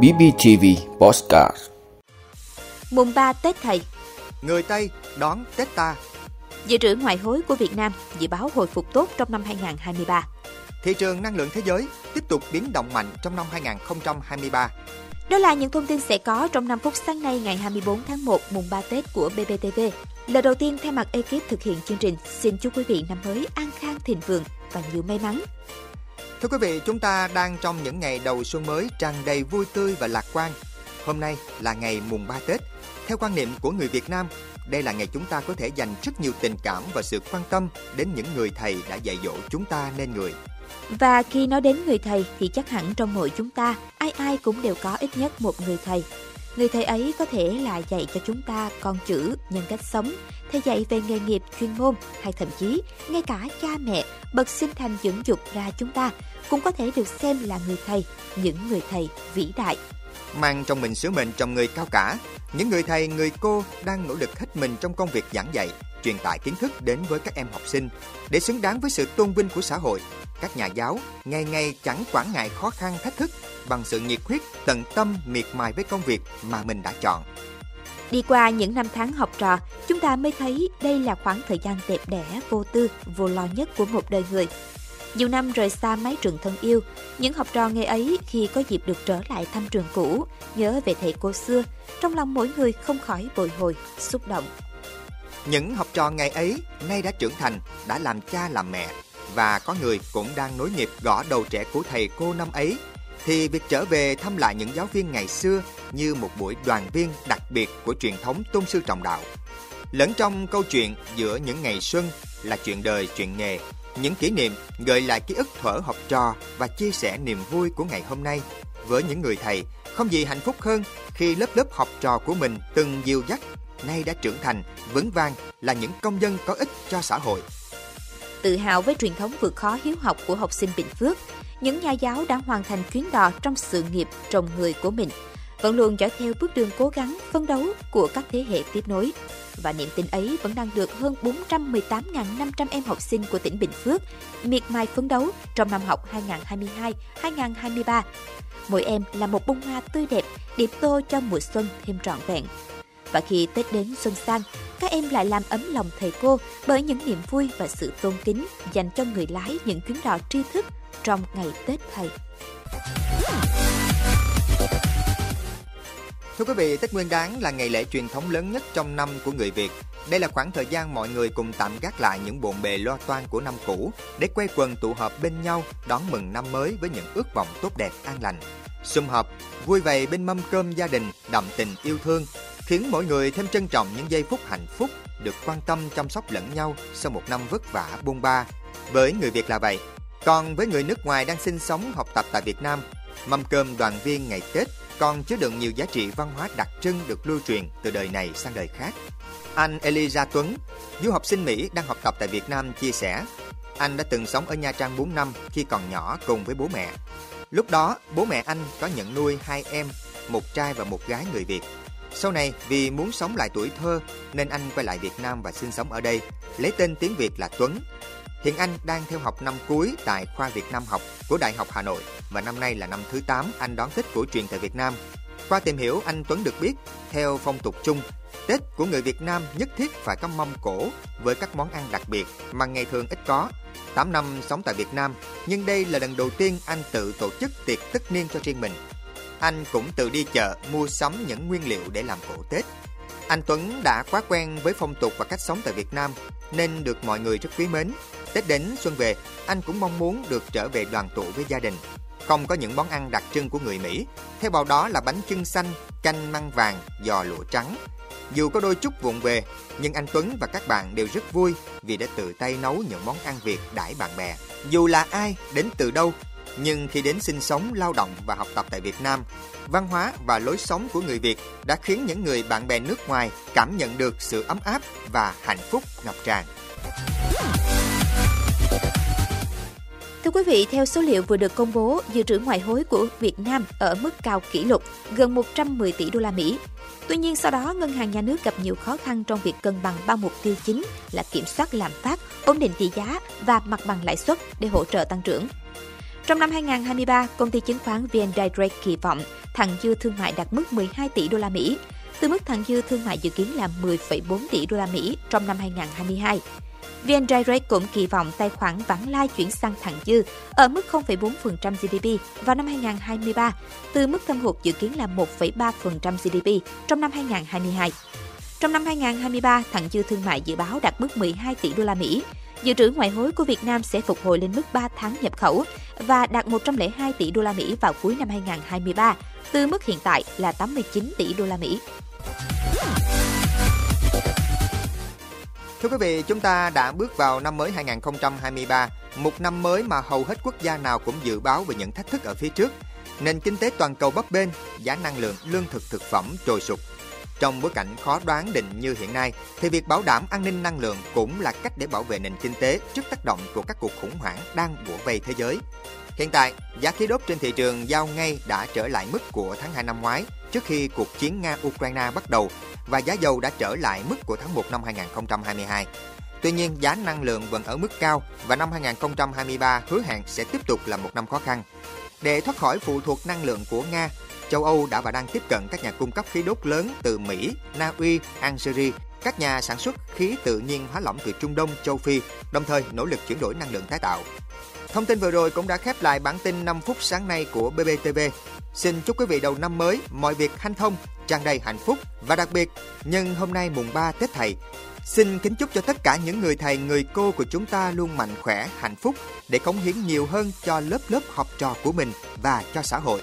BBTV Postcard. Mùng 3 Tết Thầy. Người Tây đón Tết ta. Dự trữ ngoại hối của Việt Nam dự báo hồi phục tốt trong năm 2023 Thị trường năng lượng thế giới tiếp tục biến động mạnh trong năm 2023 Đó là những thông tin sẽ có trong 5 phút sáng nay ngày 24 tháng 1 mùng 3 Tết của BBTV Lần đầu tiên thay mặt ekip thực hiện chương trình, xin chúc quý vị năm mới an khang thịnh vượng và nhiều may mắn. Thưa quý vị, chúng ta đang trong những ngày đầu xuân mới tràn đầy vui tươi và lạc quan. Hôm nay là ngày mùng 3 Tết. Theo quan niệm của người Việt Nam, đây là ngày chúng ta có thể dành rất nhiều tình cảm và sự quan tâm đến những người thầy đã dạy dỗ chúng ta nên người. Và khi nói đến người thầy thì chắc hẳn trong mỗi chúng ta, ai ai cũng đều có ít nhất một người thầy. Người thầy ấy có thể là dạy cho chúng ta con chữ, nhân cách sống, thầy dạy về nghề nghiệp, chuyên môn hay thậm chí ngay cả cha mẹ bậc sinh thành dưỡng dục ra chúng ta cũng có thể được xem là người thầy, những người thầy vĩ đại. Mang trong mình sứ mệnh trong người cao cả, những người thầy, người cô đang nỗ lực hết mình trong công việc giảng dạy, truyền tải kiến thức đến với các em học sinh để xứng đáng với sự tôn vinh của xã hội. Các nhà giáo ngày ngày chẳng quản ngại khó khăn thách thức bằng sự nhiệt huyết, tận tâm, miệt mài với công việc mà mình đã chọn. Đi qua những năm tháng học trò, chúng ta mới thấy đây là khoảng thời gian đẹp đẽ, vô tư, vô lo nhất của một đời người. Nhiều năm rời xa mái trường thân yêu, những học trò ngày ấy khi có dịp được trở lại thăm trường cũ, nhớ về thầy cô xưa, trong lòng mỗi người không khỏi bồi hồi, xúc động. Những học trò ngày ấy nay đã trưởng thành, đã làm cha làm mẹ. Và có người cũng đang nối nghiệp gõ đầu trẻ của thầy cô năm ấy. Thì việc trở về thăm lại những giáo viên ngày xưa như một buổi đoàn viên đặc biệt của truyền thống tôn sư trọng đạo. Lẫn trong câu chuyện giữa những ngày xuân là chuyện đời, chuyện nghề, những kỷ niệm gợi lại ký ức thuở học trò và chia sẻ niềm vui của ngày hôm nay với những người thầy không gì hạnh phúc hơn khi lớp lớp học trò của mình từng dìu dắt nay đã trưởng thành vững vàng là những công dân có ích cho xã hội tự hào với truyền thống vượt khó hiếu học của học sinh Bình Phước, những nhà giáo đã hoàn thành chuyến đò trong sự nghiệp trồng người của mình, vẫn luôn dõi theo bước đường cố gắng, phấn đấu của các thế hệ tiếp nối. Và niềm tin ấy vẫn đang được hơn 418.500 em học sinh của tỉnh Bình Phước miệt mài phấn đấu trong năm học 2022-2023. Mỗi em là một bông hoa tươi đẹp, điểm tô cho mùa xuân thêm trọn vẹn. Và khi Tết đến xuân sang, các em lại làm ấm lòng thầy cô bởi những niềm vui và sự tôn kính dành cho người lái những chuyến đò tri thức trong ngày Tết thầy. Thưa quý vị, Tết Nguyên đán là ngày lễ truyền thống lớn nhất trong năm của người Việt. Đây là khoảng thời gian mọi người cùng tạm gác lại những bộn bề lo toan của năm cũ để quay quần tụ họp bên nhau đón mừng năm mới với những ước vọng tốt đẹp an lành. Sum họp, vui vầy bên mâm cơm gia đình, đậm tình yêu thương, khiến mỗi người thêm trân trọng những giây phút hạnh phúc được quan tâm chăm sóc lẫn nhau sau một năm vất vả bôn ba. Với người Việt là vậy, còn với người nước ngoài đang sinh sống học tập tại Việt Nam, mâm cơm đoàn viên ngày Tết còn chứa đựng nhiều giá trị văn hóa đặc trưng được lưu truyền từ đời này sang đời khác. Anh Eliza Tuấn, du học sinh Mỹ đang học tập tại Việt Nam chia sẻ, anh đã từng sống ở Nha Trang 4 năm khi còn nhỏ cùng với bố mẹ. Lúc đó, bố mẹ anh có nhận nuôi hai em, một trai và một gái người Việt. Sau này, vì muốn sống lại tuổi thơ nên anh quay lại Việt Nam và sinh sống ở đây, lấy tên tiếng Việt là Tuấn. Hiện anh đang theo học năm cuối tại khoa Việt Nam học của Đại học Hà Nội và năm nay là năm thứ 8 anh đón Tết cổ truyền tại Việt Nam. Qua tìm hiểu, anh Tuấn được biết, theo phong tục chung, Tết của người Việt Nam nhất thiết phải có mâm cổ với các món ăn đặc biệt mà ngày thường ít có. 8 năm sống tại Việt Nam, nhưng đây là lần đầu tiên anh tự tổ chức tiệc tất niên cho riêng mình anh cũng tự đi chợ mua sắm những nguyên liệu để làm cổ Tết. Anh Tuấn đã quá quen với phong tục và cách sống tại Việt Nam nên được mọi người rất quý mến. Tết đến xuân về, anh cũng mong muốn được trở về đoàn tụ với gia đình. Không có những món ăn đặc trưng của người Mỹ, theo vào đó là bánh chưng xanh, canh măng vàng, giò lụa trắng. Dù có đôi chút vụng về, nhưng anh Tuấn và các bạn đều rất vui vì đã tự tay nấu những món ăn Việt đãi bạn bè. Dù là ai, đến từ đâu nhưng khi đến sinh sống, lao động và học tập tại Việt Nam, văn hóa và lối sống của người Việt đã khiến những người bạn bè nước ngoài cảm nhận được sự ấm áp và hạnh phúc ngập tràn. Thưa quý vị, theo số liệu vừa được công bố, dự trữ ngoại hối của Việt Nam ở mức cao kỷ lục, gần 110 tỷ đô la Mỹ. Tuy nhiên sau đó, ngân hàng nhà nước gặp nhiều khó khăn trong việc cân bằng ba mục tiêu chính là kiểm soát lạm phát, ổn định tỷ giá và mặt bằng lãi suất để hỗ trợ tăng trưởng. Trong năm 2023, công ty chứng khoán VN Direct kỳ vọng thặng dư thương mại đạt mức 12 tỷ đô la Mỹ, từ mức thặng dư thương mại dự kiến là 10,4 tỷ đô la Mỹ trong năm 2022. VN Direct cũng kỳ vọng tài khoản vãng lai chuyển sang thặng dư ở mức 0,4% GDP vào năm 2023, từ mức thâm hụt dự kiến là 1,3% GDP trong năm 2022. Trong năm 2023, thặng dư thương mại dự báo đạt mức 12 tỷ đô la Mỹ. Dự trữ ngoại hối của Việt Nam sẽ phục hồi lên mức 3 tháng nhập khẩu và đạt 102 tỷ đô la Mỹ vào cuối năm 2023, từ mức hiện tại là 89 tỷ đô la Mỹ. Thưa quý vị, chúng ta đã bước vào năm mới 2023, một năm mới mà hầu hết quốc gia nào cũng dự báo về những thách thức ở phía trước. Nền kinh tế toàn cầu bấp bênh, giá năng lượng, lương thực thực phẩm trồi sụp. Trong bối cảnh khó đoán định như hiện nay, thì việc bảo đảm an ninh năng lượng cũng là cách để bảo vệ nền kinh tế trước tác động của các cuộc khủng hoảng đang bủa vây thế giới. Hiện tại, giá khí đốt trên thị trường giao ngay đã trở lại mức của tháng 2 năm ngoái, trước khi cuộc chiến Nga-Ukraine bắt đầu và giá dầu đã trở lại mức của tháng 1 năm 2022. Tuy nhiên, giá năng lượng vẫn ở mức cao và năm 2023 hứa hẹn sẽ tiếp tục là một năm khó khăn. Để thoát khỏi phụ thuộc năng lượng của Nga, châu Âu đã và đang tiếp cận các nhà cung cấp khí đốt lớn từ Mỹ, Na Uy, Algeria, các nhà sản xuất khí tự nhiên hóa lỏng từ Trung Đông, châu Phi, đồng thời nỗ lực chuyển đổi năng lượng tái tạo. Thông tin vừa rồi cũng đã khép lại bản tin 5 phút sáng nay của BBTV. Xin chúc quý vị đầu năm mới mọi việc hanh thông, tràn đầy hạnh phúc và đặc biệt nhân hôm nay mùng 3 Tết Thầy. Xin kính chúc cho tất cả những người thầy, người cô của chúng ta luôn mạnh khỏe, hạnh phúc để cống hiến nhiều hơn cho lớp lớp học trò của mình và cho xã hội.